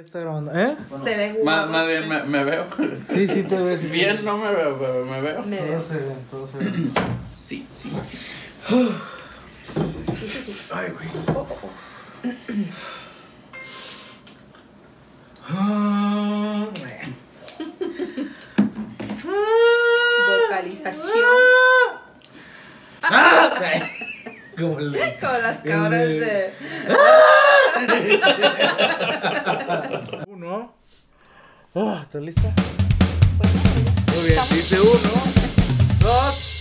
ya está grabando. ¿Eh? Se ve guapo. Más, más bien me, me veo. Sí, sí te ves. Bien no me veo, pero me veo. Me Todo veo. se ve, todo se ve. Sí, sí, sí. Ay, güey. Oh, oh, oh. Vocalización. Como el de- Como las cabras de. Uno. Oh, ¿Estás lista? Muy bien, dice uno, dos.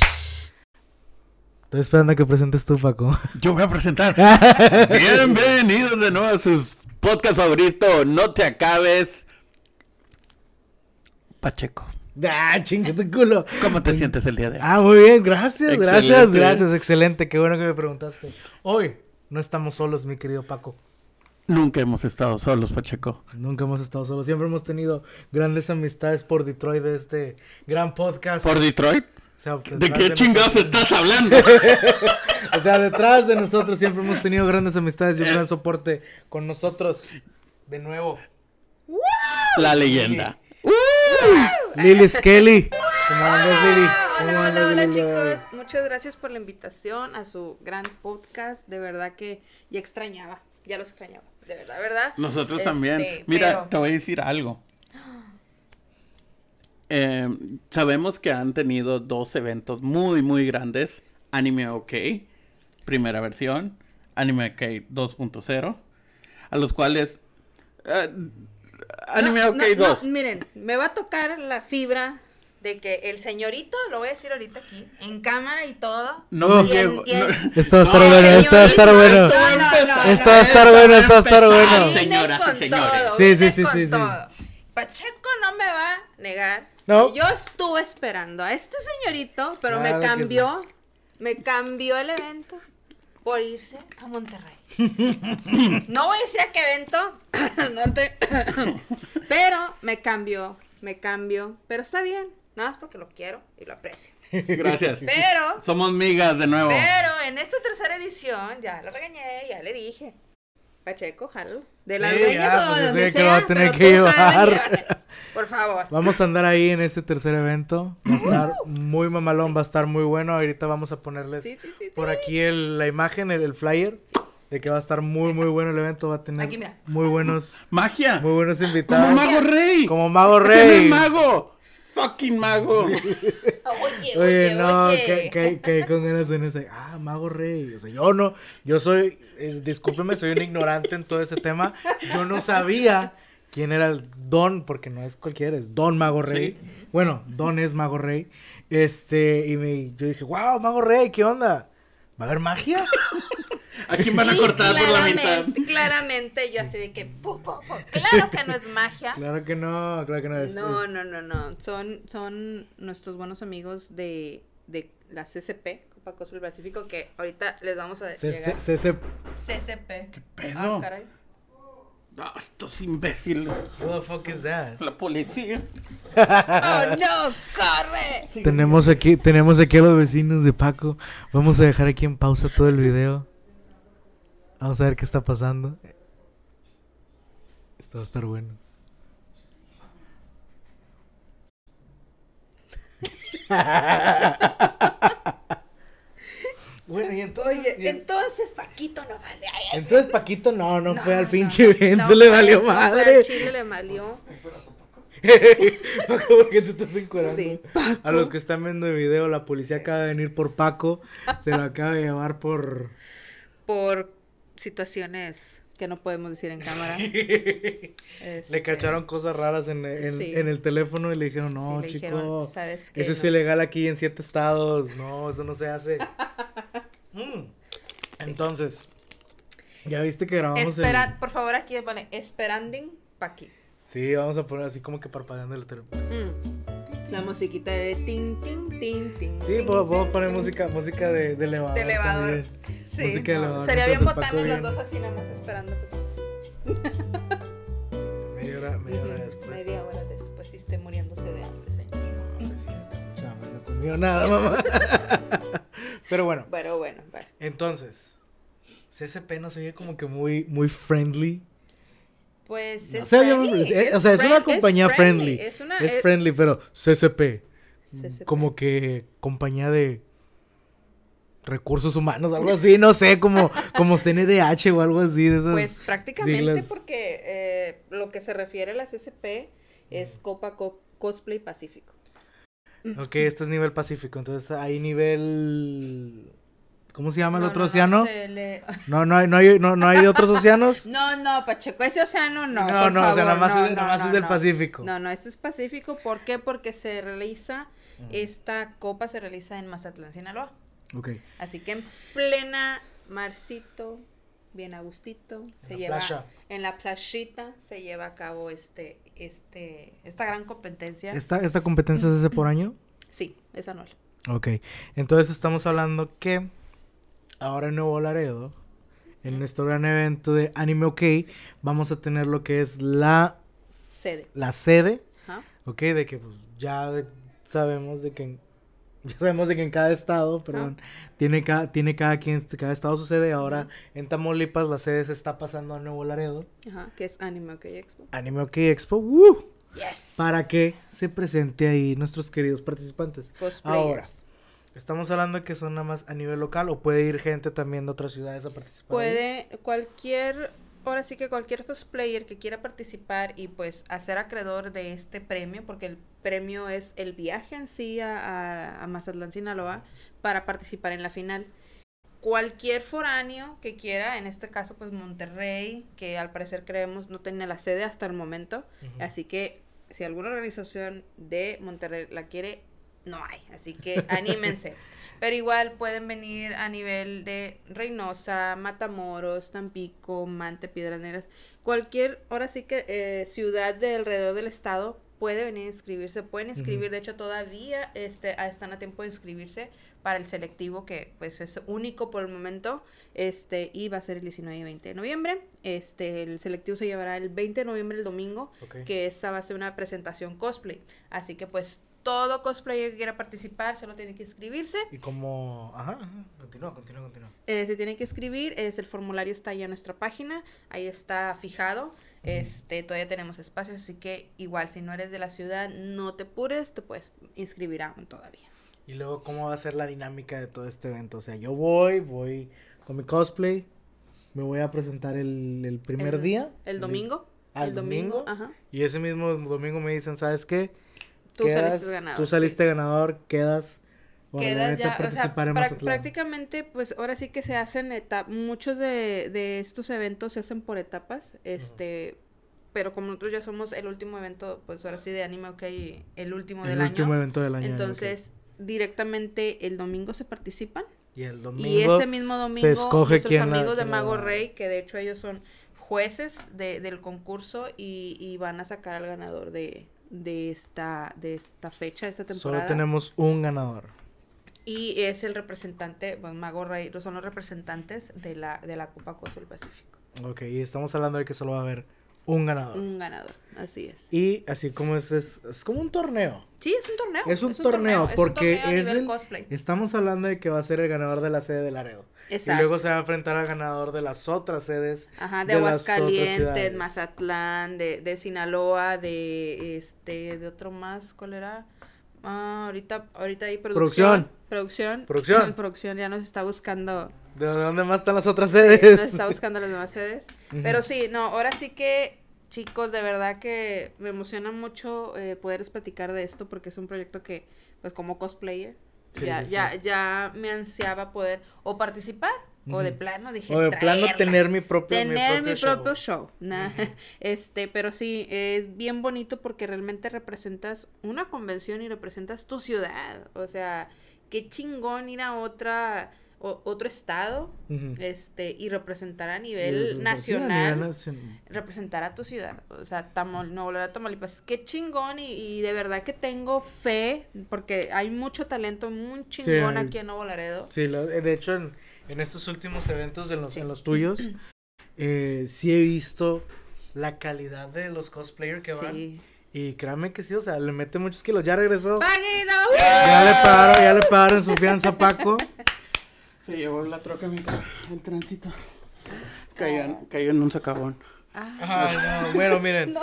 Estoy esperando a que presentes tú, Paco. Yo voy a presentar. Bienvenidos de nuevo a sus podcast favoritos. No te acabes. Pacheco, Ah, chinga tu culo. ¿cómo te sientes el día de hoy? Ah, muy bien, gracias, gracias, gracias, excelente. Qué bueno que me preguntaste. Hoy no estamos solos, mi querido Paco. Nunca hemos estado solos, Pacheco. Nunca hemos estado solos. Siempre hemos tenido grandes amistades por Detroit de este gran podcast. ¿Por Detroit? O sea, ¿De qué chingados nosotros- estás hablando? O sea, detrás de nosotros siempre hemos tenido grandes amistades y un gran soporte con nosotros. De nuevo, La leyenda. Lily Skelly. ¿Cómo andas, Lily? ¿Cómo Hola, andas, hola, chicos. Muchas gracias por la invitación a su gran podcast. De verdad que ya extrañaba. Ya los extrañaba. De verdad, ¿verdad? Nosotros Este, también. Mira, pero- te voy a decir algo. Eh, sabemos que han tenido dos eventos muy, muy grandes. Anime OK, primera versión. Anime OK 2.0. A los cuales... eh, Anime No, OK no, no, 2. miren, me va a tocar la fibra de que el señorito, lo voy a decir ahorita aquí, en cámara y todo. No y en- llevo- y en- no- Esto va a estar No, bueno, esto va a estar bueno. No, no, no, Esto va a estar bueno, esto va a estar bueno. Señoras y señores. todo, Sí, sí, sí, sí. Pacheco no me va a negar. No. que Yo estuve esperando a este señorito, pero Claro me cambió, me cambió el evento por irse a Monterrey. no voy a decir a qué evento, no te- pero me cambió, me cambió, pero está bien, nada más porque lo quiero y lo aprecio. Gracias. Pero Somos migas de nuevo. pero en esta tercera edición ya lo regañé, ya le dije. Pacheco, jalo. De las Sí, ya, o pues, de yo sé que lo va a tener que llevar. Por favor. Vamos a andar ahí en este tercer evento. Va a estar muy mamalón, va a estar muy bueno. Ahorita vamos a ponerles Sí, sí, sí, por aquí el- la imagen, el, el flyer, de que va a estar muy, muy bueno el evento. Va a tener Aquí, muy buenos, Magia. muy buenos Como invitados. mago rey. Como Mago ¿Quién es Rey. mago? Fucking mago. Oye, Oye, oye, no, oye. que, que, que con ganas en ese. Ah, Mago Rey. O sea, yo no, yo soy, eh, discúlpeme, soy un ignorante en todo ese tema. Yo no sabía quién era el Don, porque no es cualquiera, es Don Mago Rey. Bueno, Don es Mago Rey. Este, y me, yo dije, wow, Mago Rey, ¿qué onda? ¿Va a haber magia? ¿A quién van a cortar por la mitad? claramente, yo así de que. pu, pu, pu. Claro que no es magia. Claro que no, claro que no es. No, es- no, no, no. Son, son nuestros buenos amigos de, de la CCP, Copa Cosplay Pacífico, que ahorita les vamos a se- llegar. se- se- CCP. ¿Qué pedo? Ah, caray. Ah, estos imbéciles. Who the fuck is that? La policía. ¡Oh, no! ¡Corre! Tenemos aquí, tenemos aquí a los vecinos de Paco. Vamos a dejar aquí en pausa todo el video. Vamos a ver qué está pasando. Esto va a estar bueno. bueno, y entonces. Oye, y- entonces Paquito no vale. Ay, ay, entonces Paquito no, no, fue al pinche no, evento, no le valió madre. al Chile le valió. Paco, ¿por qué te estás encuadrando? Sí, A los que están viendo el video, la policía acaba de venir por Paco. Se lo acaba de llevar por. Por situaciones que no podemos decir en cámara. Este, Le cacharon cosas raras en, en- Sí. en el teléfono y le dijeron, no, Sí, le chico, dijeron, "¿Sabes qué? eso es No". ilegal aquí en siete estados. No, eso no se hace. Mm. Entonces, ya viste que grabamos Espera, el... por favor, aquí pone Esperanding Paqui. Sí, vamos a poner así como que parpadeando el teléfono. Mm. La musiquita de tin, tin, tin, tin. Sí, tin, puedo, puedo tin, poner tin. música, música de, de elevador. De elevador. Sí, música de no, elevador. sería bien botanes los dos así nada más esperando. Media hora, media hora después. Media hora después y esté muriéndose de hambre, señor. No, es cierto, chama, no comió nada, mamá. Pero bueno, Pero bueno, bueno. entonces, CSP no se oye como que muy, muy friendly. Pues No es friendly, eh, o sea, es una compañía friendly. Es una Es es- friendly, pero CCP. CCP. Como que compañía de recursos humanos, algo así, no sé, como, como CNDH o algo así de esas. Pues prácticamente siglas. porque eh, lo que se refiere a la CCP es Copa Co- Cosplay Pacífico. Ok, este es nivel pacífico, entonces hay nivel... ¿Cómo se llama el No, otro no, no, océano? le- No, no hay, no hay, no, no hay de otros océanos. No, no, Pacheco, ese océano no. No, por no, o sea, nada más es- nada más es del. Pacífico. No, no, este es Pacífico. ¿Por qué? Porque se realiza, esta copa se realiza en Mazatlán, Sinaloa. Ok. Así que en plena marcito, bien a gustito, se la lleva playa. en la playita se lleva a cabo este, este, esta gran competencia. ¿Esta, ¿Esta competencia se hace por año? Sí, es anual. Ok, entonces estamos hablando que ahora en Nuevo Laredo, en nuestro gran evento de Anime OK, vamos a tener lo que es la, Sede. la sede, Ajá. ok, de que pues ya sabemos de que en, ya sabemos de que en cada estado, perdón, tiene, cada, tiene cada quien, cada estado su sede, ahora en Tamaulipas la sede se está pasando a Nuevo Laredo, Ajá, que es Anime OK Expo. Anime OK Expo, ¡woo! Yes. para que se presente ahí nuestros queridos participantes. Ahora, Estamos hablando que son nada más a nivel local o puede ir gente también de otras ciudades a participar. ahí? Puede cualquier, ahora sí que cualquier cosplayer que quiera participar y pues hacer acreedor de este premio, porque el premio es el viaje en sí a, a, a Mazatlán, Sinaloa, para participar en la final. Cualquier foráneo que quiera, en este caso pues Monterrey, que al parecer creemos no tiene la sede hasta el momento, así que si alguna organización de Monterrey la quiere, no hay, así que anímense. Pero igual pueden venir a nivel de Reynosa, Matamoros, Tampico, Mante, Piedras Negras, cualquier, ahora sí que eh, ciudad de alrededor del estado puede venir a inscribirse, pueden inscribir, de hecho todavía este, están a tiempo de inscribirse para el selectivo que pues es único por el momento, este, y va a ser el 19 y 20 de noviembre, este, el selectivo se llevará el 20 de noviembre, el domingo, Ok. que esa va a ser una presentación cosplay, así que pues todo cosplayer que quiera participar solo tiene que inscribirse, Y como... Ajá, ajá. Continúa, continúa, continúa. eh, se tiene que escribir, es el formulario está ya en nuestra página, ahí está fijado, este, todavía tenemos espacios, así que igual si no eres de la ciudad, no te apures, te puedes inscribir aún todavía. Y luego, ¿cómo va a ser la dinámica de todo este evento? O sea, yo voy, voy con mi cosplay, me voy a presentar el, el primer El- día. El domingo, Ah, el domingo, ajá. Y ese mismo domingo me dicen, ¿sabes qué? Tú Quedas- saliste ganador. Tú sí. saliste ganador, quedas... por Quedas venirte a ya, o sea, prá- prácticamente, pues ahora sí que se hacen etapas, muchos de, de estos eventos se hacen por etapas, este, pero como nosotros ya somos el último evento, pues ahora sí de anime, ok, el último el del último año, evento del año. entonces directamente el domingo se participan. Y el domingo... y ese mismo domingo escoge nuestros quién la- amigos de la Mago Rey, que de hecho ellos son jueces de, del concurso y, y van a sacar al ganador de, de esta de esta fecha, de esta temporada. Solo tenemos un ganador. Y es el representante, bueno, Mago Rey, son los representantes de la, de la Copa Coso del Pacífico. Ok, y estamos hablando de que solo va a haber un ganador. Un ganador, así es. Y así como es, es, es como un torneo. Sí, es un torneo. Es un torneo, es un porque torneo es el- cosplay. Estamos hablando de que va a ser el ganador de la sede de Laredo. Y Exacto. luego se va a enfrentar al ganador de las otras sedes. Ajá, de, Aguascalientes. Mazatlán, de, de Sinaloa, de este, de otro más, ¿cuál era? Ah, ahorita, ahorita hay producción. Producción. Producción. Producción ya nos está buscando ¿De dónde más están las otras sedes? nos está buscando las demás sedes. Pero sí, no, ahora sí que, chicos, de verdad que me emociona mucho eh, poderles platicar de esto porque es un proyecto que, pues como cosplayer, Sí, ya, sí, ya, sí. ya me ansiaba poder o participar o de plano dije O de plano tener mi propio, tener mi show. propio show. Nah, Este, pero sí, es bien bonito porque realmente representas una convención y representas tu ciudad. O sea, qué chingón ir a otra, o- otro estado, este, y representar a nivel nacional. sí. Representar a tu ciudad, o sea, Tamol, Nuevo Laredo, Tamaulipas, qué chingón y, y de verdad que tengo fe, porque hay mucho talento muy chingón aquí en Nuevo Laredo. Sí, lo- de hecho, en, en estos últimos eventos, en los, en los tuyos, eh, sí he visto la calidad de los cosplayers que van. Y créanme que sí, o sea, le mete muchos kilos. Ya regresó. ¡Paguido! Ya le pagaron, ya le pagaron su fianza Paco. Se llevó la troca mi el tránsito. Cayó, en- cayó en un sacabón. Ah, Ay, no, bueno, miren. no.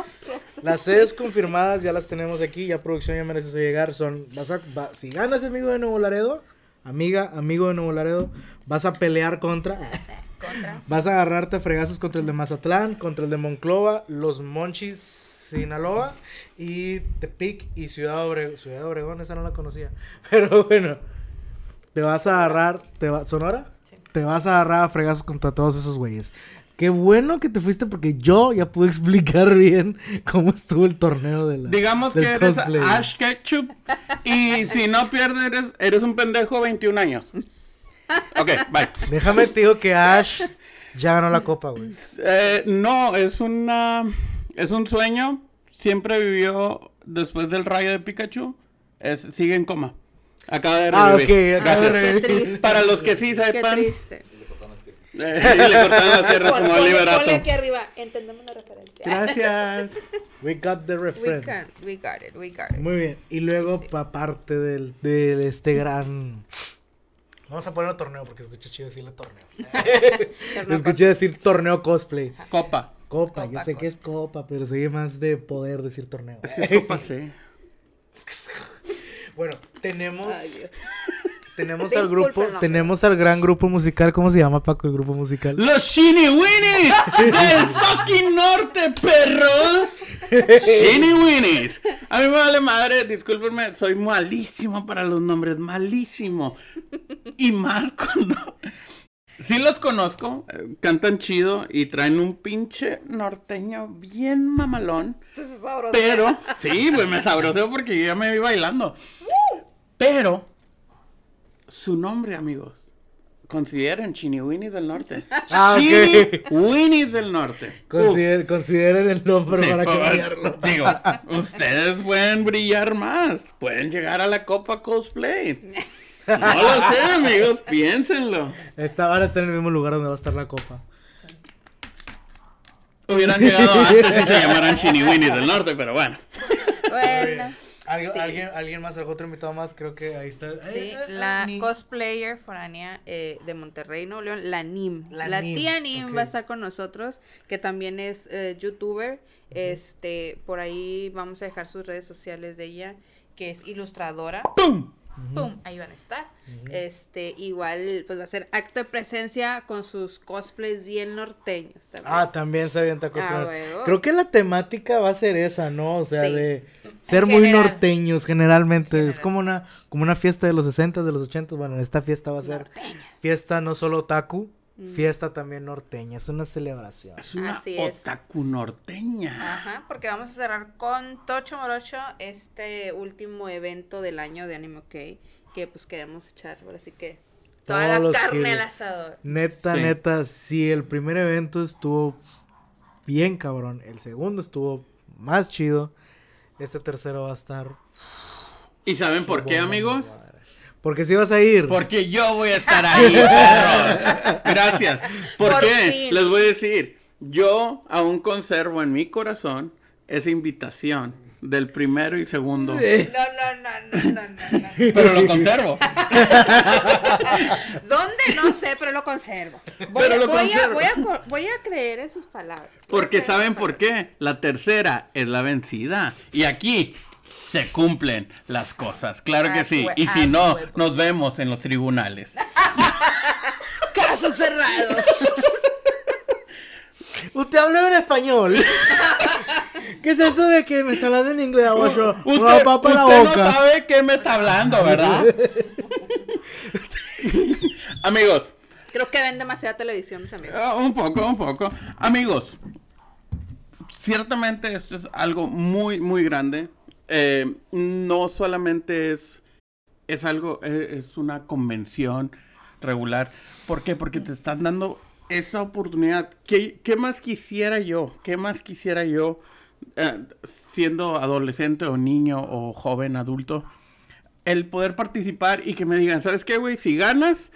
Las sedes confirmadas ya las tenemos aquí, ya producción ya merece eso llegar. Son, vas a, va- si ganas amigo de Nuevo Laredo, amiga, amigo de Nuevo Laredo, vas a pelear contra, Contra. vas a agarrarte a fregazos contra el de Mazatlán, contra el de Monclova, los Monchis, Sinaloa y Tepic y Ciudad Obregón. Ciudad Obregón, esa no la conocía. Pero bueno, te vas a agarrar, te va, ¿Sonora? Sí. Te vas a agarrar a fregazos contra todos esos güeyes. Qué bueno que te fuiste porque yo ya pude explicar bien cómo estuvo el torneo de la. Digamos que eres cosplay. Ash Ketchup y si no pierdes eres, eres un pendejo 21 años. Ok, bye. Déjame te digo que Ash ya ganó la copa, güey. Eh, no, es una es un sueño. Siempre vivió después del rayo de Pikachu. Es, sigue en coma. Acaba de Ah, revivir. ok, acaba de. Qué triste. Para los que sí Qué sepan, eh, triste. le cortaron las piernas como ponle- Oliver ponle aquí arriba. Entendemos la referencia. Gracias. We got the We reference. can, we got it, we got it. Muy bien. Y luego, Sí. pa parte del, de este gran. Vamos a ponerlo torneo porque escuché chido decirle torneo. Torneo escuché decir torneo cosplay. Copa. Copa, yo sé que es copa, pero soy más de poder decir torneo. Copa, sí. Bueno, tenemos. Ay, Dios. Tenemos al grupo, tenemos al gran grupo musical. ¿Cómo se llama, Paco, el grupo musical? Los Shinny Winnies del fucking norte, perros. Shinny Winnies. A mí me vale madre, discúlpenme, soy malísimo para los nombres, malísimo. Y más cuando... Sí los conozco, eh, cantan chido y traen un pinche norteño bien mamalón. Pero, sí, güey, me sabroseo porque yo ya me vi bailando. Pero, su nombre, amigos, consideren Chini Winnies del Norte. Ah, ok. Chini Winnies del Norte. Consider- consideren el nombre sí, para pa- cambiarlo. Digo, ustedes pueden brillar más. Pueden llegar a la Copa Cosplay. No lo sé, amigos, piénsenlo. Esta van a estar en el mismo lugar donde va a estar la copa. Hubieran llegado antes si se llamaran Chini Winnies del Norte, pero bueno. Bueno, ¿Alguien, Sí. alguien, alguien más, algún otro invitado más, creo que ahí está. sí, Eh, eh, la ni- cosplayer foránea eh, de Monterrey, Nuevo León, la Nim. La La, Nim, tía Nim va a estar con nosotros, que también es eh, youtuber. Este, por ahí vamos a dejar sus redes sociales de ella, que es ilustradora. ¡Pum! ¡Pum! Ahí van a estar. Este, igual, pues va a ser acto de presencia con sus cosplays bien norteños también. Ah, también se avienta cosplay. Ah. Creo que la temática va a ser esa, ¿no? O sea, Sí. de ser muy general. norteños generalmente. Es como una, como una fiesta de los 60, de los 80. Bueno, esta fiesta va a ser Norteña. fiesta no solo otaku, Mm. fiesta también norteña. Es una celebración. Es una Así es. otaku norteña. Ajá, porque vamos a cerrar con Tocho Morocho este último evento del año de Anime OK, que pues queremos echar, ahora sí que toda Todos la carne que- al asador. Neta, Sí. neta, sí, el primer evento estuvo bien cabrón. El segundo estuvo más chido. Este tercero va a estar. ¿Y saben por qué, amigos? Porque si vas a ir. Porque yo voy a estar ahí, perros. Gracias. ¿Por, Por qué? fin. Les voy a decir, yo aún conservo en mi corazón esa invitación del primero y segundo. No, no, no, no, no, no. Pero lo conservo. ¿Dónde? No sé, pero lo conservo. Voy, Pero a, lo voy, a, conservo. voy, a, voy a creer en sus palabras. Voy Porque ¿saben por qué? La tercera es la vencida. Y aquí se cumplen las cosas. Claro que Ah, sí. Y si ah, no, nos vemos en los tribunales. Caso cerrado. Usted habla en español. ¿Qué es eso de que me está hablando en inglés? Ocho? Usted, la no sabe qué me está hablando, ¿verdad? Amigos, Creo que ven demasiada televisión, mis amigos. Ah, un poco, un poco. Amigos, ciertamente esto es algo muy, muy grande. Eh, no solamente es, es algo, eh, es una convención regular. ¿Por qué? Porque te están dando esa oportunidad. ¿Qué, qué más quisiera yo? ¿Qué más quisiera yo eh, siendo adolescente o niño o joven adulto? El poder participar y que me digan, ¿sabes qué, güey? Si ganas,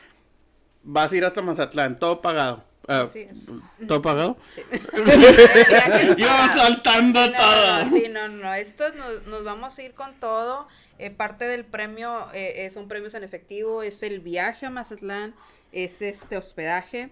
vas a ir hasta Mazatlán, todo pagado. Ah, es. ¿Todo pagado? Sí. Yo saltando Sí, no, todo. no, sí, no, no, esto nos, nos vamos a ir con todo. Eh, parte del premio eh, son premios en efectivo, es el viaje a Mazatlán, es este hospedaje.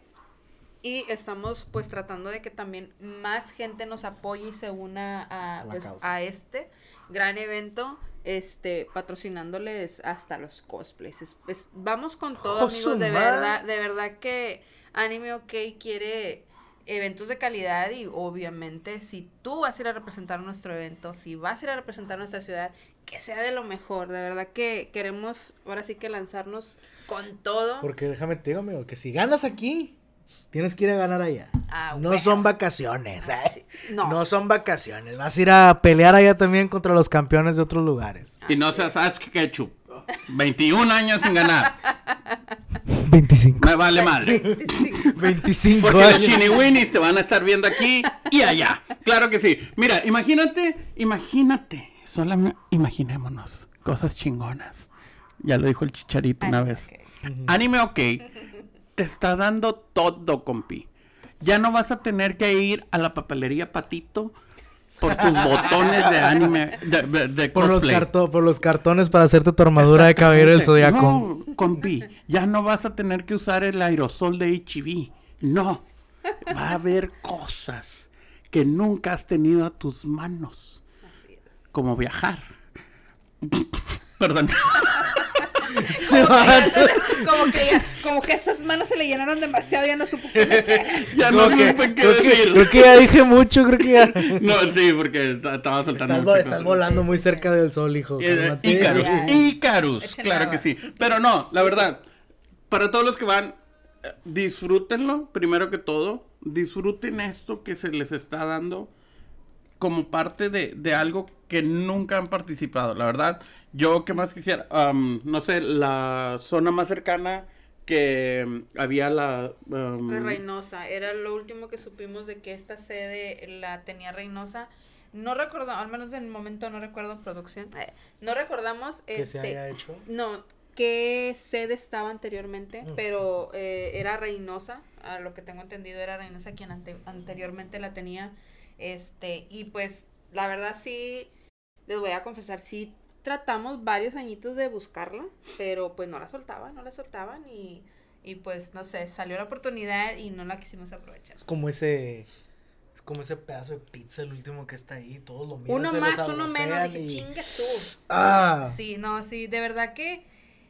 Y estamos pues tratando de que también más gente nos apoye y se una a, pues, a este gran evento, este, patrocinándoles hasta los cosplays. Es- es- vamos con todo, ¡Oh, amigos, de verdad, de verdad que Anime OK quiere eventos de calidad y obviamente si tú vas a ir a representar nuestro evento, si vas a ir a representar nuestra ciudad, que sea de lo mejor, de verdad que queremos ahora sí que lanzarnos con todo. Porque déjame te digo, amigo, que si ganas aquí, tienes que ir a ganar allá. Ah, no bueno. son vacaciones, Ah, ¿eh? sí. No. No son vacaciones. Vas a ir a pelear allá también contra los campeones de otros lugares. Y no seas Ash Ketchup. 21 años sin ganar. 25. Me vale madre. 25 Porque los chiniwinis te van a estar viendo aquí y allá. Claro que sí. Mira, imagínate, imagínate. Solo imaginémonos cosas chingonas. Ya lo dijo el chicharito una vez. Anime OK te está dando todo, compi. Ya no vas a tener que ir a la papelería Patito por tus botones de anime, de, de- de Por los, cosplay. carto- por los cartones para hacerte tu armadura de caballero del zodiaco. No, compi, ya no vas a tener que usar el aerosol de HIV. No. Va a haber cosas que nunca has tenido a tus manos. Como viajar. Perdón. Como que ya, como que esas manos se le llenaron demasiado, ya no supo qué meter. Ya no Creo que, supe qué creo, que, decir. creo que ya dije mucho, creo que ya. No, sí, porque estaba soltando Estás, muchas estás volando muy cerca del sol, hijo. Eh, Ya. Icarus, Echen claro que sí. Pero no, la verdad, para todos los que van, eh, disfrútenlo, primero que todo. Disfruten esto que se les está dando como parte de, de algo que nunca han participado. La verdad, yo qué más quisiera, Am, no sé, la zona más cercana que mm, había la... Reynosa, era lo último que supimos de que esta sede la tenía Reynosa. No recuerdo, al menos en el momento no recuerdo producción. eh, no recordamos Que este, se haya hecho. No, qué sede estaba anteriormente, Mm. pero eh, era Reynosa, a lo que tengo entendido era Reynosa quien ante- anteriormente la tenía. Este, y pues la verdad sí, les voy a confesar, sí tratamos varios añitos de buscarla, pero pues no la soltaban, no la soltaban y, y pues no sé, salió la oportunidad y no la quisimos aprovechar. Es como ese. Es como ese pedazo de pizza, el último que está ahí. Todos lo miran. Uno más, uno menos, saborean dije, y- chingue su. Ah. Sí, no, sí, de verdad que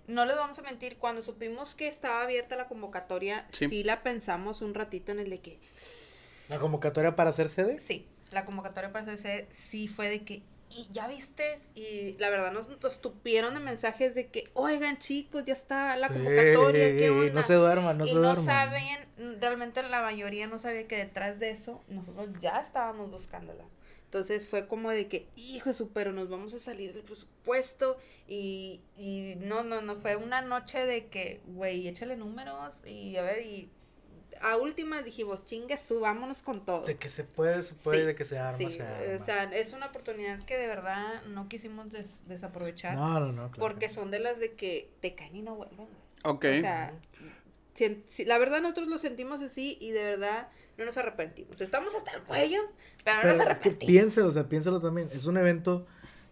no les vamos a mentir, cuando supimos que estaba abierta la convocatoria, Sí. sí, la pensamos un ratito en el de que, La convocatoria para hacer sede. sí, la convocatoria para hacerse, sí fue de que, y ya viste, y la verdad nos, nos tupieron de mensajes de que, oigan chicos, ya está la convocatoria, ¿qué onda? No se duerman, no y se no duerman. sabían, realmente la mayoría no sabía que detrás de eso nosotros ya estábamos buscándola. Entonces fue como de que, hijo, de pero nos vamos a salir del presupuesto. Y, y no, no, no, fue una noche de que, güey, échale números y a ver, y a últimas dijimos, chingue su, vámonos con todo. De que se puede, se puede, Sí, de que se arma, Sí, se o arma. sea, es una oportunidad que de verdad no quisimos des- desaprovechar. no, no, no. claro porque son de las de que te caen y no vuelven. güey. Ok. O sea, si- si- la verdad nosotros lo sentimos así y de verdad no nos arrepentimos. Estamos hasta el cuello, pero no Pero nos es que arrepentimos. piénselo, o sea, piénselo también. Es un evento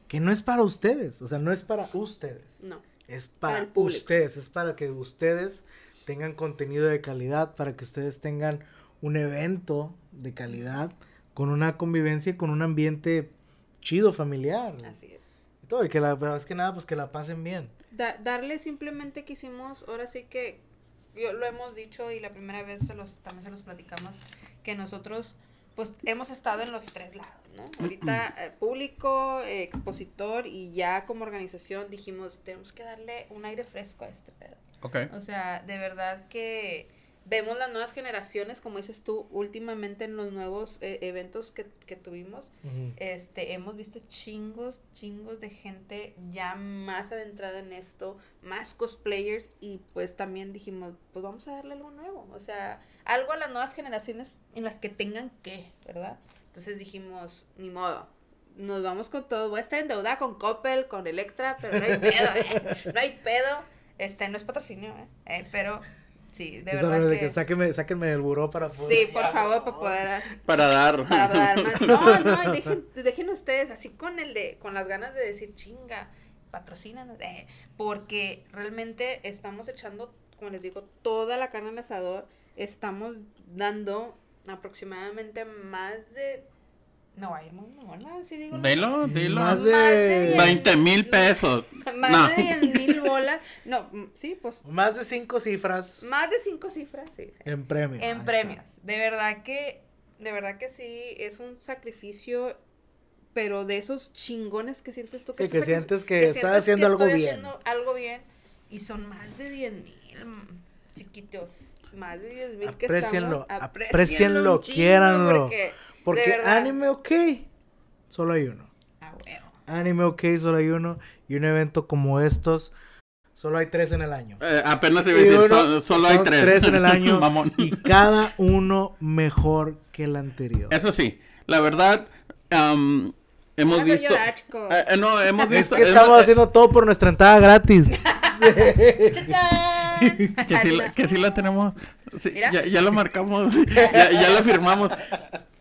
que no es para ustedes, o sea, no es para ustedes. No. Es Para para, el público. ustedes, es para que ustedes tengan contenido de calidad, para que ustedes tengan un evento de calidad con una convivencia y con un ambiente chido, familiar. Así es. Y todo, y que la verdad es que nada, pues que la pasen bien. Da- darle simplemente que hicimos, ahora sí que yo lo hemos dicho y la primera vez se los, también se los platicamos, que nosotros pues hemos estado en los tres lados, ¿no? Ahorita eh, público, eh, expositor y ya como organización dijimos, tenemos que darle un aire fresco a este pedo. Ok. O sea, de verdad que vemos las nuevas generaciones, como dices tú, últimamente en los nuevos eh, eventos que, que tuvimos, Ujú. este, hemos visto chingos, chingos de gente ya más adentrada en esto, más cosplayers y pues también dijimos, pues vamos a darle algo nuevo, o sea, algo a las nuevas generaciones en las que tengan que, ¿verdad? Entonces dijimos, ni modo. Nos vamos con todo. Voy a estar endeudada con Coppel, con Electra, pero no hay pedo, ¿eh? No hay pedo. Este, no es patrocinio, ¿eh? Eh, pero sí, de Esa verdad de que... que sáquenme, sáquenme del buró para poder. Sí, por favor, para poder Para dar. para dar más. No, no, dejen, dejen ustedes así con el de, con las ganas de decir chinga, patrocínanos, eh, porque realmente estamos echando, como les digo, toda la carne al asador estamos dando aproximadamente más de... No, hay no, no, si digo... no. Dilo, dilo. Más de de 20 mil pesos. Más No. de 10 mil bolas. No, mm, sí, pues Más de cinco cifras más de cinco cifras, sí. en premios. En premios. De verdad que, de verdad que sí, es un sacrificio, pero de esos chingones que sientes tú que, Sí, que estás sientes que estás sientes haciendo algo estoy bien. haciendo algo bien. Y son más de 10 mil, mm, chiquitos. Más de 10 mil que Aprecienlo, estamos. aprecienlo, un chingo, quiéranlo. Porque, Porque anime ok, solo hay uno. a huevo. Anime ok, solo hay uno. Y un evento como estos, solo hay tres en el año. Eh, apenas te Y iba a decir, uno- so- solo hay son tres. en el año. Y cada uno mejor que el anterior. Eso sí, la verdad, am, hemos Vas a visto. llorar. Eh, eh, no, hemos Es visto. que estamos eh, haciendo todo por nuestra entrada gratis. Que sí, la, que sí la tenemos. sí, ya, ya lo marcamos. ya, ya lo firmamos.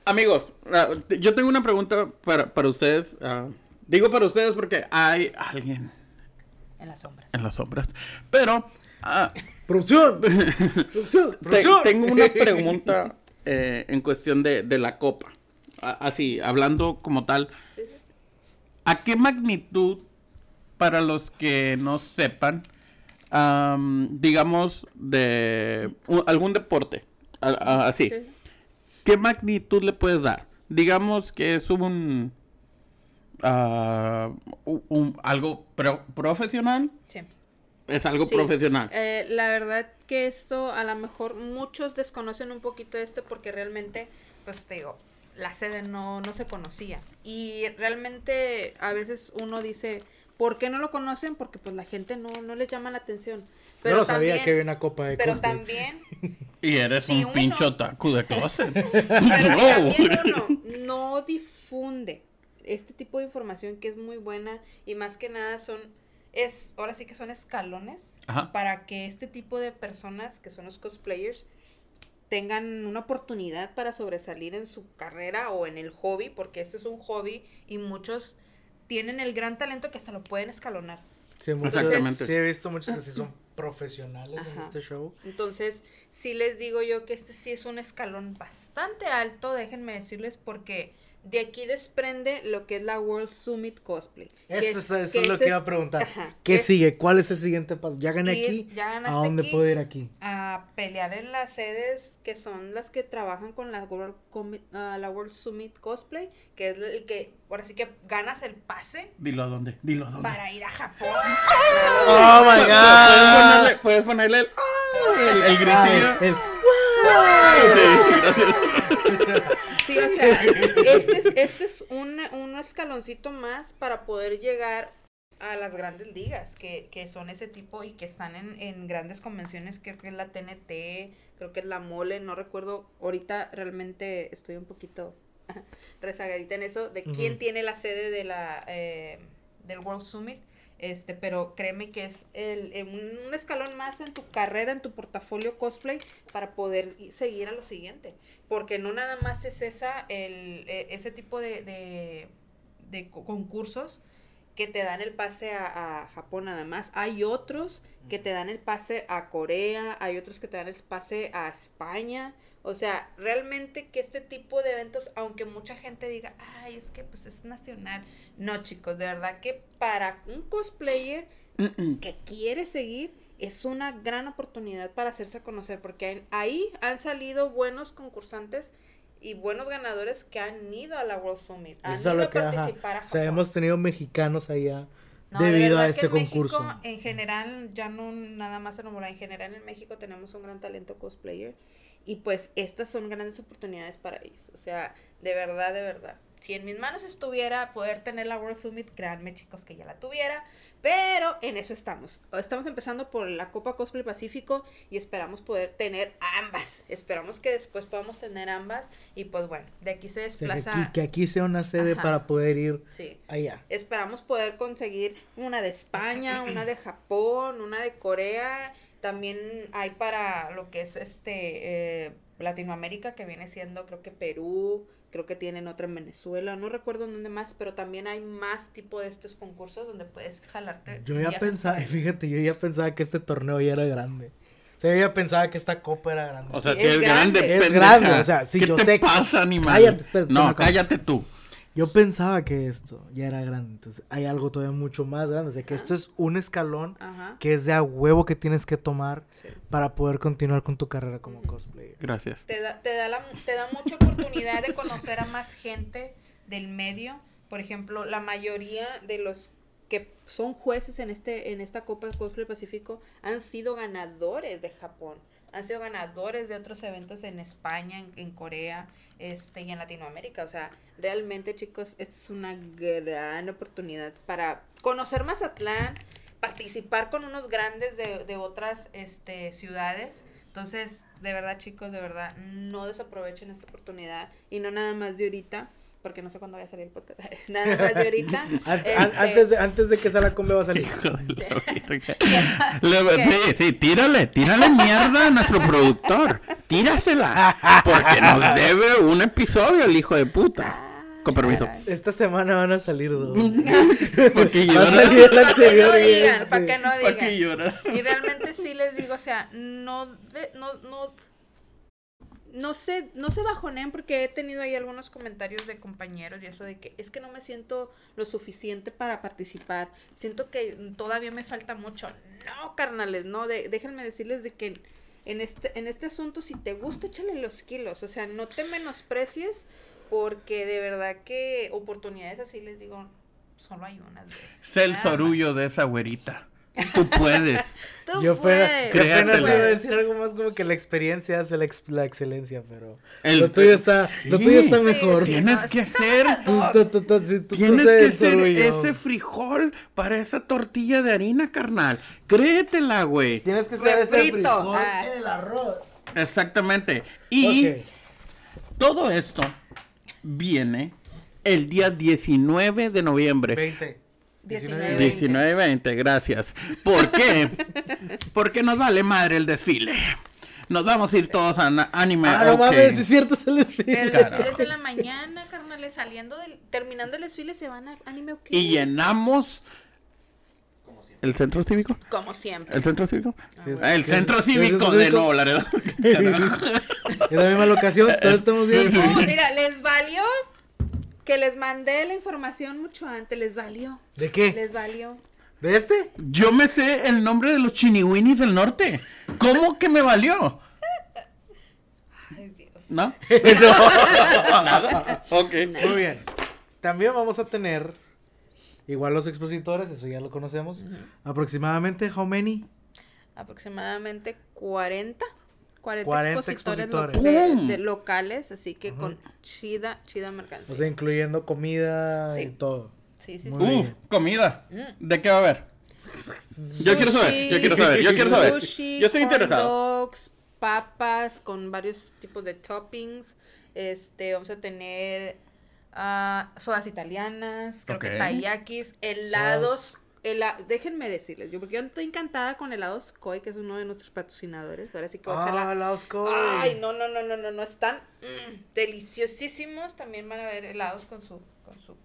Amigos, ah, yo tengo una pregunta para, para ustedes. ah, digo para ustedes porque hay alguien En las sombras. en las sombras. Pero ah, Producción. Producción. te- Producción. tengo una pregunta eh, en cuestión de, de la copa. A- así, hablando como tal. ¿A qué magnitud, para los que no sepan, am, digamos, de algún deporte, a- a- así, Sí. qué magnitud le puedes dar? Digamos que es un, u- un- algo pro- profesional, Sí. es algo Sí, profesional. eh, la verdad que esto a lo mejor muchos desconocen un poquito esto porque realmente, pues te digo, la sede no, no se conocía. Y realmente a veces uno dice, ¿por qué no lo conocen? Porque pues la gente no, no les llama la atención. Pero Yo no sabía también, que había una copa de Pero cosplay. también, Y eres un uno- pinche otaku de closet. pero Wow. también uno no difunde este tipo de información que es muy buena y más que nada son, es, ahora sí que son escalones Ajá. para que este tipo de personas que son los cosplayers tengan una oportunidad para sobresalir en su carrera o en el hobby, porque esto es un hobby y muchos tienen el gran talento que hasta lo pueden escalonar. Sí, muchos- Exactamente. sí, he visto muchos que sí son profesionales en Ajá. este show. Entonces, sí les digo yo que este sí es un escalón bastante alto, déjenme decirles, porque de aquí desprende lo que es la World Summit Cosplay. que Eso, es, eso que es lo ese que iba a preguntar. ajá, ¿Qué sigue? ¿Cuál es el siguiente paso? Ya gané Ir- aquí. ya ¿A dónde aquí. puedo ir aquí? a pelear en las sedes que son las que trabajan con la World, Comi- ah, la World Summit Cosplay, que es el que ahora sí que ganas el pase Dilo a dónde, dilo a dónde. para ir a Japón. Oh my ¿Puedes god. ponerle, puedes ponerle el, el, el gritillo? El- Sí, gracias. Sí, o sea, este es, este es un, un escaloncito más para poder llegar a las grandes ligas, que, que son ese tipo y que están en, en grandes convenciones, creo que es la TNT, creo que es la Mole, no recuerdo, ahorita realmente estoy un poquito rezagadita en eso, de quién tiene la sede de la eh, del World Summit, este, pero créeme que es el, un, escalón más en tu carrera, en tu portafolio cosplay, para poder seguir a lo siguiente. Porque no nada más es esa, el, eh, ese tipo de, de, de co- concursos que te dan el pase a, a Japón nada más. Hay otros que te dan el pase a Corea, hay otros que te dan el pase a España. O sea, realmente que este tipo de eventos, aunque mucha gente diga, ay, es que pues es nacional. No, chicos, de verdad que para un cosplayer que quiere seguir, es una gran oportunidad para hacerse conocer, porque ahí han salido buenos concursantes y buenos ganadores que han ido a la World Summit, han Eso es ido a que, ajá. participar a O sea, hemos tenido mexicanos allá No, de debido a verdad que este en México, concurso. en general, ya no nada más en Omura, en general en México tenemos un gran talento cosplayer y pues estas son grandes oportunidades para ellos. O sea, de verdad, de verdad. Si en mis manos estuviera poder tener la World Summit, créanme chicos que ya la tuviera, pero en eso estamos. Estamos empezando por la Copa Cosplay Pacífico y esperamos poder tener ambas. Esperamos que después podamos tener ambas y pues bueno, de aquí se O sea, que, desplaza. aquí, que aquí sea una sede Ajá. para poder ir Sí. allá. Esperamos poder conseguir una de España, una de Japón, una de Corea. También hay para lo que es este eh, Latinoamérica, que viene siendo creo que Perú, creo que tienen otra en Venezuela, no recuerdo dónde más, pero también hay más tipo de estos concursos donde puedes jalarte. Yo ya pensaba, fíjate, yo ya pensaba que este torneo ya era grande. O sea, yo ya pensaba que esta copa era grande. O sea, Es si es grande, grande. Es pendeja. grande, o sea, sí, ¿Qué yo te sé que- pasa, animal? Cállate, espérate, No, cállate tú. Yo pensaba que esto ya era grande. Entonces, hay algo todavía mucho más grande. O sea, que esto es un escalón Ajá. que es de a huevo que tienes que tomar Sí. para poder continuar con tu carrera como cosplayer. Gracias. Te da, te, da la- te da mucha oportunidad de conocer a más gente del medio. Por ejemplo, la mayoría de los que son jueces en este en esta Copa de Cosplay Pacífico han sido ganadores de Japón. Han sido ganadores de otros eventos en España, en, en Corea este, y en Latinoamérica. O sea, realmente, chicos, esta es una gran oportunidad para conocer Mazatlán, participar con unos grandes de, de otras este, ciudades. Entonces, de verdad, chicos, de verdad, no desaprovechen esta oportunidad y no nada más de ahorita, porque no sé cuándo vaya a salir el podcast. nada más de ahorita. Este, antes, de, antes de que esa la combe va a salir. Hijo de la verga. Le- Sí, sí, tírale, tírale mierda a nuestro productor. Tírasela. Porque nos debe un episodio el hijo de puta. Con permiso. Esta semana van a salir dos. Porque el Para que no digan, este. para que no ¿Para qué digan. lloras? Y realmente sí les digo, o sea, no, de- no, no, no sé, no se bajoneen porque he tenido ahí algunos comentarios de compañeros y eso de que es que no me siento lo suficiente para participar, siento que todavía me falta mucho. No, carnales, no, de- déjenme decirles de que en este, en este asunto si te gusta, échale los kilos, o sea, no te menosprecies porque de verdad que oportunidades así les digo, solo hay unas veces. El sorullo de esa güerita. Tú puedes. Tú Yo puedes. yo apenas iba a decir algo más como que la experiencia hace la, ex- la excelencia, pero El- lo tuyo está, lo Sí. tuyo está Sí, mejor. sí. Tienes no, que. Tú, tú, tú, tú Tienes que sorullo. ese frijol para esa tortilla de harina, carnal. Créetela, güey. Tienes que ser ese frijol Ah. en el arroz. Exactamente. Y todo esto viene el día 19 de noviembre. 20. 19. 19 y 20, gracias. ¿Por qué? Porque nos vale madre el desfile. Nos vamos a ir todos a anime. Ah, no ok. mames, es cierto, es el El desfile. desfile es en la mañana, carnales, saliendo del, terminando el desfile se van a anime ok. Y llenamos el centro cívico. Como siempre. ¿El centro cívico? Sí, es- el sí, centro sí, cívico de Nuevo Laredo. Es la misma locación, todos estamos bien. No, mira, les valió que les mandé la información mucho antes, les valió. ¿De qué? Les valió. ¿De este? Yo me sé el nombre de los chiniwinis del norte. ¿Cómo que me valió? Ay, Dios. ¿No? no. Nada. Ok. Muy bien. También vamos a tener, igual los expositores, eso ya lo conocemos. Aproximadamente, how many? Aproximadamente 40. 40, 40 expositores, lo- expositores. de- ¡Pum! de locales, así que con chida, chida mercancía. O sea, incluyendo comida y todo. sí, sí, sí. Uf, bien. comida. Mm. ¿De qué va a haber? Yo quiero saber, yo quiero saber, yo quiero saber. Sushi, Yo estoy interesado. dogs, papas con varios tipos de toppings. Este, vamos a tener ah, sodas italianas, creo que taiyakis, helados. Hela- Déjenme decirles, yo porque yo estoy encantada con helados Koi, que es uno de nuestros patrocinadores. Ahora sí que voy a echar Ah, la- la Oscar. Ay, no, no, no, no, no, no, están mm, deliciosísimos. También van a ver helados con su, con su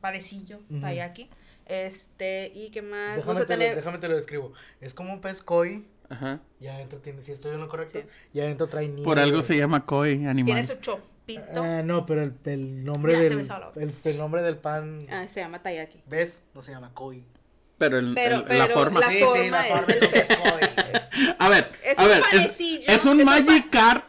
parecillo, Ujú. taiyaki. Este, y qué más. Déjame Vamos a te, lo, tener. déjame te lo describo. Es como un pez koi. Ajá. Y adentro tiene, si estoy en lo correcto, Sí. y adentro trae nieve. Por algo se llama koi animal. Tiene su chopito. Ah, no, pero el, el nombre Ya se del me el, el nombre del pan, Ah, se llama taiyaki. ¿ves? No se llama koi. Pero, el- Pero- el- pero la forma. La sí, sí, forma la es forma es. A ver, Es a un ver, es, es un Magic Card.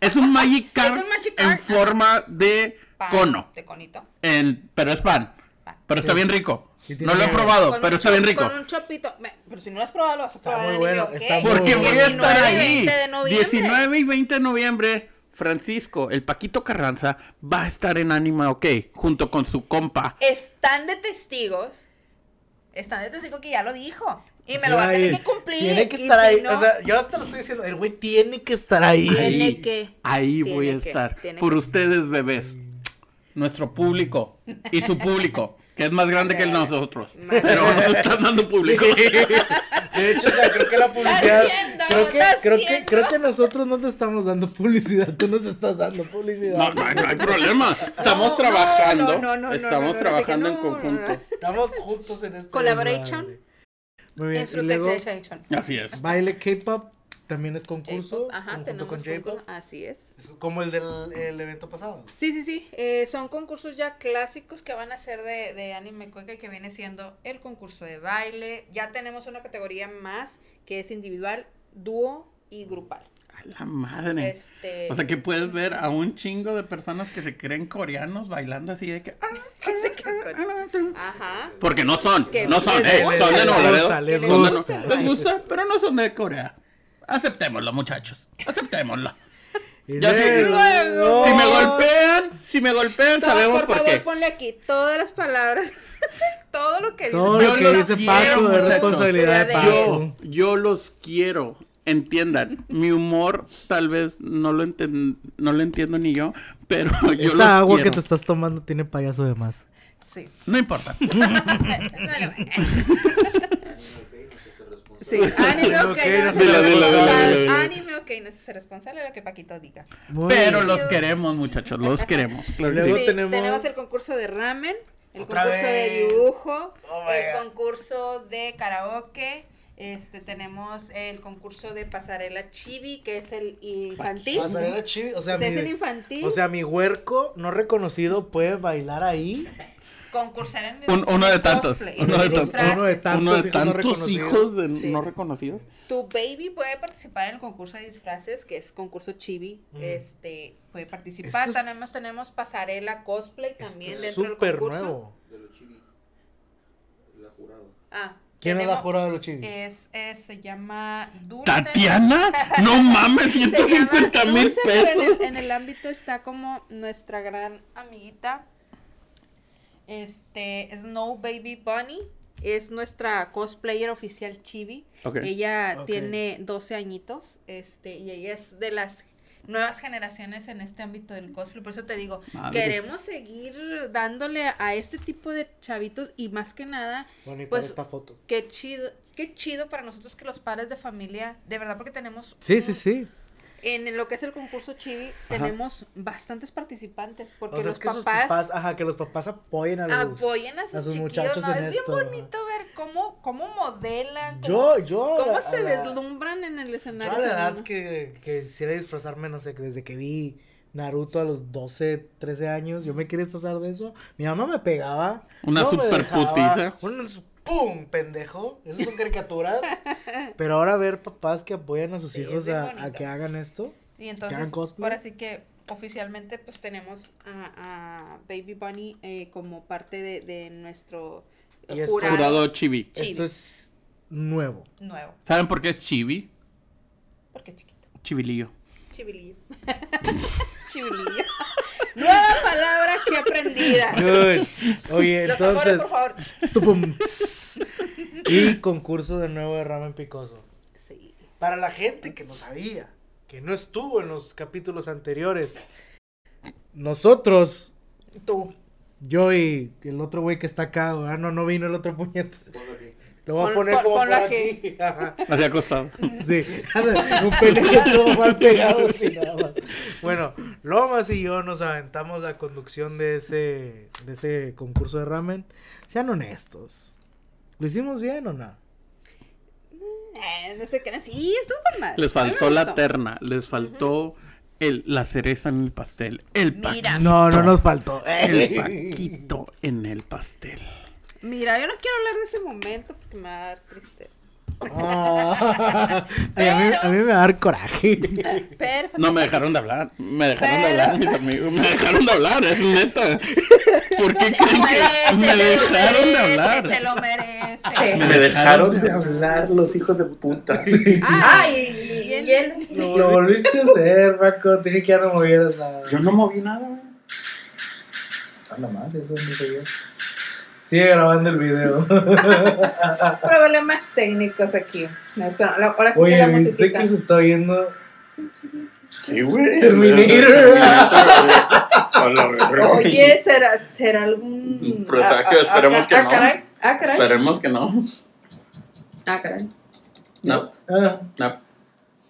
Es un Magic Card en forma de Pan cono. De conito. En, pero es pan. Pan. Pero está Sí. bien rico. No lo he probado, Con pero está bien rico. Con un chopito. Pero si no lo has probado, lo vas a Está probar muy en bueno, anime, está muy Porque voy a 19 estar ahí. 20 de noviembre. 19 y 20 de noviembre, Francisco, el Paquito Carranza, va a estar en Anima OK, junto con su compa. Están de testigos. Están de testigos que ya lo dijo. Y me Sí lo va a tener que cumplir. Tiene que estar si ahí. no- O sea, yo hasta lo estoy diciendo. El güey tiene que estar ahí. Tiene que. ahí Tiene voy a que, estar. Por que. ustedes, bebés. Nuestro público y su público, que es más grande que el nosotros. Madre. Pero nos están dando público. Sí. De hecho, o sea, creo que la publicidad. viendo, creo que, creo que, creo que nosotros no te estamos dando publicidad. Tú nos estás dando publicidad. No, no, no hay problema. Estamos No, trabajando. no, no, no, no, estamos no, no, trabajando no, en conjunto. no. Estamos juntos en este. Collaboration. Muy bien. Luego, Fruit Así es. baile K-pop. También es concurso. J-pop, Ajá, junto tenemos con J-pop. concurso, Así es. Es como el del el evento pasado. Sí, sí, sí. eh, son concursos ya clásicos que van a ser de, de anime cueca que viene siendo el concurso de baile. Ya tenemos una categoría más que es individual, dúo y grupal. A la madre. Este, O sea que puedes ver a un chingo de personas que se creen coreanos bailando así de que. ah, queda con- Ajá. Porque no son, no son, les eh, gusta, son de Nuevo Laredo. les gusta, pero no son de Corea. Aceptémoslo, muchachos. Aceptémoslo. Y Ya sé. luego- Si me golpean, si me golpean, Todo, sabemos por por favor, qué. ponle aquí todas las palabras. todo lo que Todo dice. lo Yo que dice Paco de muchachos. responsabilidad de Yo- Paco. Yo, yo los quiero. Entiendan, mi humor tal vez no lo, enten- no lo entiendo ni yo, pero yo los Esa agua quiero. que te estás tomando tiene payaso de más. Sí. No importa. Sí, anime Ok, no se responsable. Anime ok, no se responsable de lo que Paquito diga. Muy Pero bien. los queremos, muchachos, los queremos. Luego sí. Tenemos- tenemos... el concurso de ramen, el Otra concurso de dibujo, Oh el God. concurso de karaoke, este tenemos el concurso de pasarela chibi, que es el infantil. Pasarela chibi, o sea, O sea, es mi, el infantil. o sea, mi huerco no reconocido puede bailar ahí. Concursar en el Un- uno de tantos, cosplay, uno de tantos. Uno de tantos Uno de hijos no tantos reconocidos. hijos de- Sí. no reconocidos. Tu baby puede participar en el concurso de disfraces, que es concurso chibi. Mm. Este puede participar. Esto es- Tenemos, tenemos pasarela cosplay también Esto es dentro del súper concurso. nuevo. De los chibi. La jurado. Ah, ¿Quién es la tenemos- jurada de los chivis? Es, es- se llama Dulce. ¿Tatiana? No mames, Se 150 llama mil pesos. En el, en el ámbito está como nuestra gran amiguita. Este, Snow Baby Bunny. Es nuestra cosplayer oficial Chibi. Ella tiene 12 añitos. Este, y ella es de las nuevas generaciones en este ámbito del cosplay. Por eso te digo, Madres. queremos seguir dándole a este tipo de chavitos y más que nada Bonita pues, esta foto. Qué chido, qué chido para nosotros que los padres de familia, de verdad porque tenemos Sí, un- sí, sí. En lo que es el concurso Chibi tenemos bastantes participantes porque O sea, los es que sus papás, ajá, que los papás apoyen a los... apoyan a sus, a sus muchachos ¿no? en es esto, bien ajá. bonito ver cómo cómo modelan, cómo, Yo, yo... cómo a se la- deslumbran en el Yo escenario. a la edad que, que quisiera disfrazarme, no sé, que desde que vi Naruto a los 12, 13 años, yo me quería disfrazar de eso. Mi mamá me pegaba. Una no super putiza. Un ¡pum! pendejo. Esas son caricaturas. Pero ahora ver papás que apoyan a sus Sí, es hijos a, que hagan esto. Y hagan entonces, cosplay. ahora sí que oficialmente pues tenemos a, a Baby Bunny eh, como parte de, de nuestro Y esto- jurado, Jurado chibi. Chibi. Esto es nuevo. nuevo. ¿Saben por qué es chibi? Porque chiquito. Chivilillo. Chivilillo. Chivilillo. Nueva palabra que aprendida. Good. Oye, Los tambores, entonces. por favor. y concurso de nuevo de ramen picoso. Sí. Para la gente que no sabía, que no estuvo en los capítulos anteriores, nosotros, Tú. yo y el otro güey que está acá, ah, no, no vino el otro puñete. Lo voy a Pon- poner pon- como por ponlo aquí. Así acostado. Sí, un pendejo todo mal pegado así nada más. Bueno, Lomas y yo nos aventamos la conducción de ese, de ese concurso de ramen. Sean honestos. ¿Lo hicimos bien o no? Eh, no sé qué. Sí, estuvo con madre. Les faltó la terna, les faltó el, la cereza en el pastel, el Mira. paquito. No, no nos faltó. El paquito en el pastel. Mira, yo no quiero hablar de ese momento porque me va a dar tristeza. A, mí, a mí me va a dar coraje. Pero No me dejaron de hablar, me dejaron de hablar, mis amigos, me dejaron de hablar, es neta. ¿Por qué lo creen merece, que me lo dejaron de hablar? Se lo merece. Me dejaron de hablar los hijos de puta. Ay, y él. Lo volviste a hacer, Paco. Te dije que ya no movieras nada. Yo no moví nada. A la madre, eso no sabía. Sigue grabando el video. Problemas técnicos aquí. No, espera, ahora sí que Oye, la ¿viste musiquita. que se está viendo? Sí, güey. Terminator. Oye, ¿será, será algún. Presagio, ah, esperemos ah, que ah, no. Caray. Ah, caray. Esperemos que no. Ah, caray. No, Ah, no.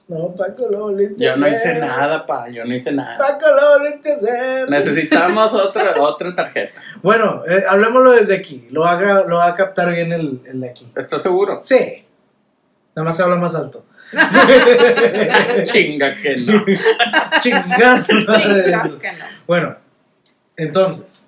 No, Paco, lo volviste Yo no hacer. hice nada, pa, yo no hice nada. Paco, lo volviste a hacer. Necesitamos otra, otra tarjeta. Bueno, eh, hablemoslo desde aquí. Lo va a, gra- lo va a captar bien el, el de aquí. ¿Estás seguro? Sí. Nada más se habla más alto. Chinga que no. Chingas. Chingas que no. Bueno, entonces.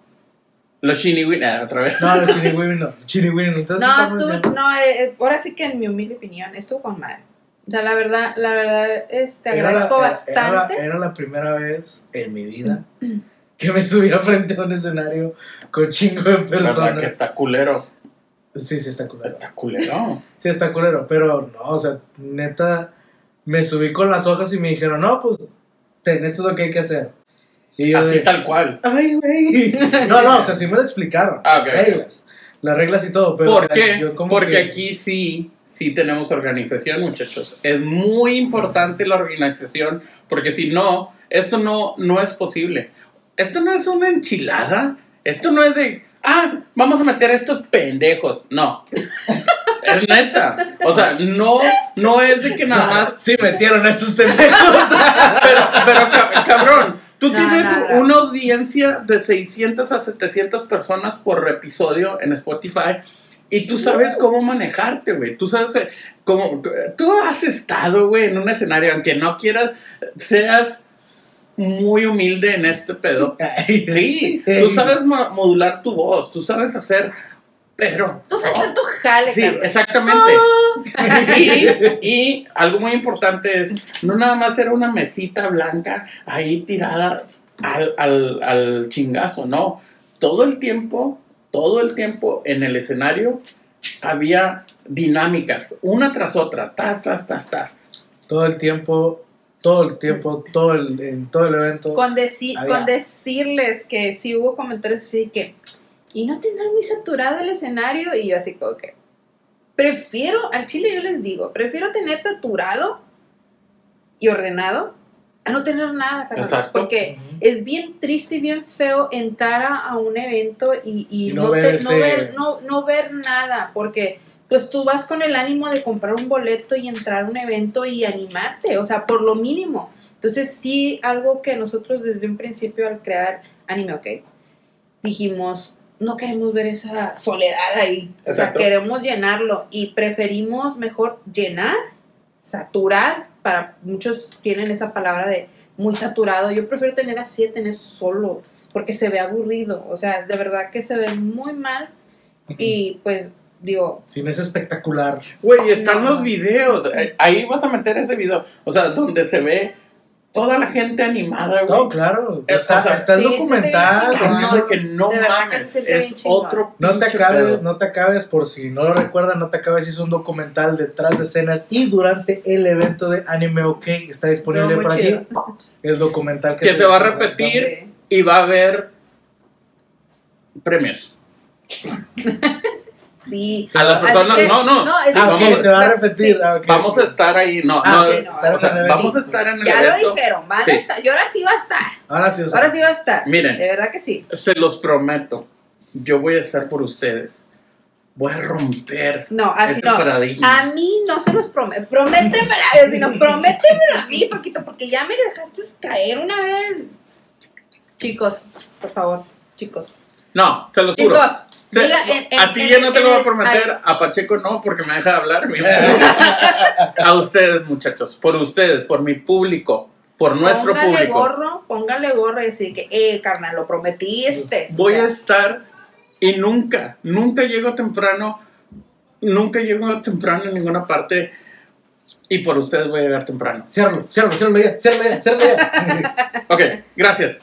Los Shiniwin, ah, otra vez. No, los chiniwini no. Chiniwini no. Entonces, No, estuvo, no, eh, eh, ahora sí que en mi humilde opinión, estuvo con madre. O sea, la verdad, la verdad, Era la- agradezco era- bastante. Era, era la primera vez en mi vida que me subía frente a un escenario con chingo de ¿Verdad personas. que está culero? Sí, sí, está culero. Está culero. Sí, está culero. Pero no, o sea, neta, me subí con las hojas y me dijeron, no, pues, ten, esto es lo que hay que hacer. Y yo Así de, tal cual. ay, güey. No, no, o sea, sí me lo explicaron. Ah, reglas. Las reglas y todo. Pero, o ¿Por sea, qué? yo como Porque que- aquí sí, sí tenemos organización, muchachos. Es muy importante la organización, porque si no, esto no, no es posible. Esto no es una enchilada. Esto no es de, ah, vamos a meter a estos pendejos. No. Es neta. O sea, no, no es de que nada más Sí, metieron a estos pendejos. pero, pero ca- cabrón, tú No, tienes no, no. una audiencia de 600 a 700 personas por episodio en Spotify y tú sabes cómo manejarte, güey. Tú sabes eh, cómo. Tú has estado, güey, en un escenario, aunque no quieras, seas muy humilde en este pedo. Sí, tú sabes mo- modular tu voz, tú sabes hacer. Pero. Tú sabes hacer tu jale, Sí, cabrón. exactamente. Y, y algo muy importante es, no nada más era una mesita blanca ahí tirada al, al, al chingazo, no. Todo el tiempo, todo el tiempo en el escenario había dinámicas, una tras otra, tas, tas, tas, tas. todo el tiempo, todo el tiempo, todo el, en todo el evento. Con, deci- Había- con decirles que sí hubo comentarios así que, y no tendrán muy saturado el escenario, y yo así como que, prefiero, al chile yo les digo, prefiero tener saturado y ordenado a no tener nada, Exacto. porque es bien triste y bien feo entrar a, a un evento y, y Y no no, ver te- no, ese- ver, no, no ver nada, porque pues tú vas con el ánimo de comprar un boleto y entrar a un evento y animarte, o sea, por lo mínimo. Entonces sí, algo que nosotros desde un principio al crear anime, ¿ok? Dijimos, no queremos ver esa soledad ahí, o sea, queremos llenarlo y preferimos mejor llenar, saturar, para muchos tienen esa palabra de muy saturado, yo prefiero tener así, a tener solo, porque se ve aburrido, o sea, de verdad que se ve muy mal y pues digo, Sin ese espectacular. Güey, están No. los videos. Ahí vas a meter ese video. O sea, donde se ve toda la gente animada, güey. No, claro. Eh, Está, o sea, está el sí, documental. chingón. de que no De que Es otro No te acabes, pedo. no te acabes, por si no lo recuerdan, no te acabes, hizo un documental detrás de escenas y durante el evento de Anime OK, está disponible muy por aquí. chido. El documental Que se va a repetir. Y va a haber premios. Sí. A las personas. que- No, no. es Ah, vamos- se va a sí. repetir. ah. Vamos a estar ahí. No, Ah, no. ok, o estar en sea, el evento. vamos a estar en el Ya lo dijeron, van Sí. a estar. Y ahora sí va a estar. Ahora sí, o sea, Ahora sí va a estar. Miren. De verdad que sí. Se los prometo. Yo voy a estar por ustedes. Voy a romper No, así ese no. paradigma. A mí no se los prometo. Prométemela, sino prométemelo a mí, Paquito, porque ya me dejaste caer una vez. Chicos, por favor, chicos. No, se los juro. Chicos, Se- diga en- en- a ti en ya no te lo voy a prometer, a Pacheco no, porque me deja de hablar. a ustedes, muchachos, por ustedes, por mi público, por nuestro póngale público. gorro, póngale gorro y decir que, eh, carnal, lo prometiste. Voy O a estar y nunca, nunca llego temprano, nunca llego temprano en ninguna parte y por ustedes voy a llegar temprano. ciérralo ya, ciérralo ya, ciérralo ya. Ok, gracias.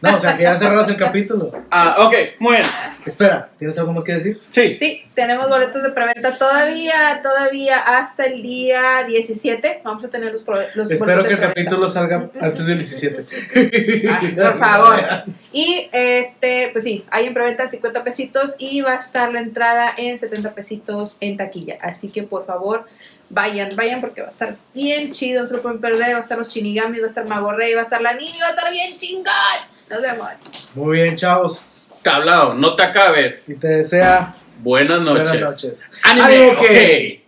No, o sea, que ya cerraras el capítulo. Ah, ok, muy bien. Espera, ¿tienes algo más que decir? Sí. Sí, tenemos boletos de preventa todavía, todavía hasta el día 17. Vamos a tener los, los Espero boletos que el de capítulo salga antes del 17. Ay, por favor. Y este, pues sí, hay en preventa 50 pesitos y va a estar la entrada en 70 pesitos en taquilla. Así que por favor, vayan, vayan porque va a estar bien chido, no se lo pueden perder. Va a estar los Shinigamis, va a estar Mago Rey, va a estar la niña, va a estar bien chingón. Nos vemos. Muy bien, chavos. Tablao, no te acabes. Y te desea Buenas noches. buenas noches. Anime,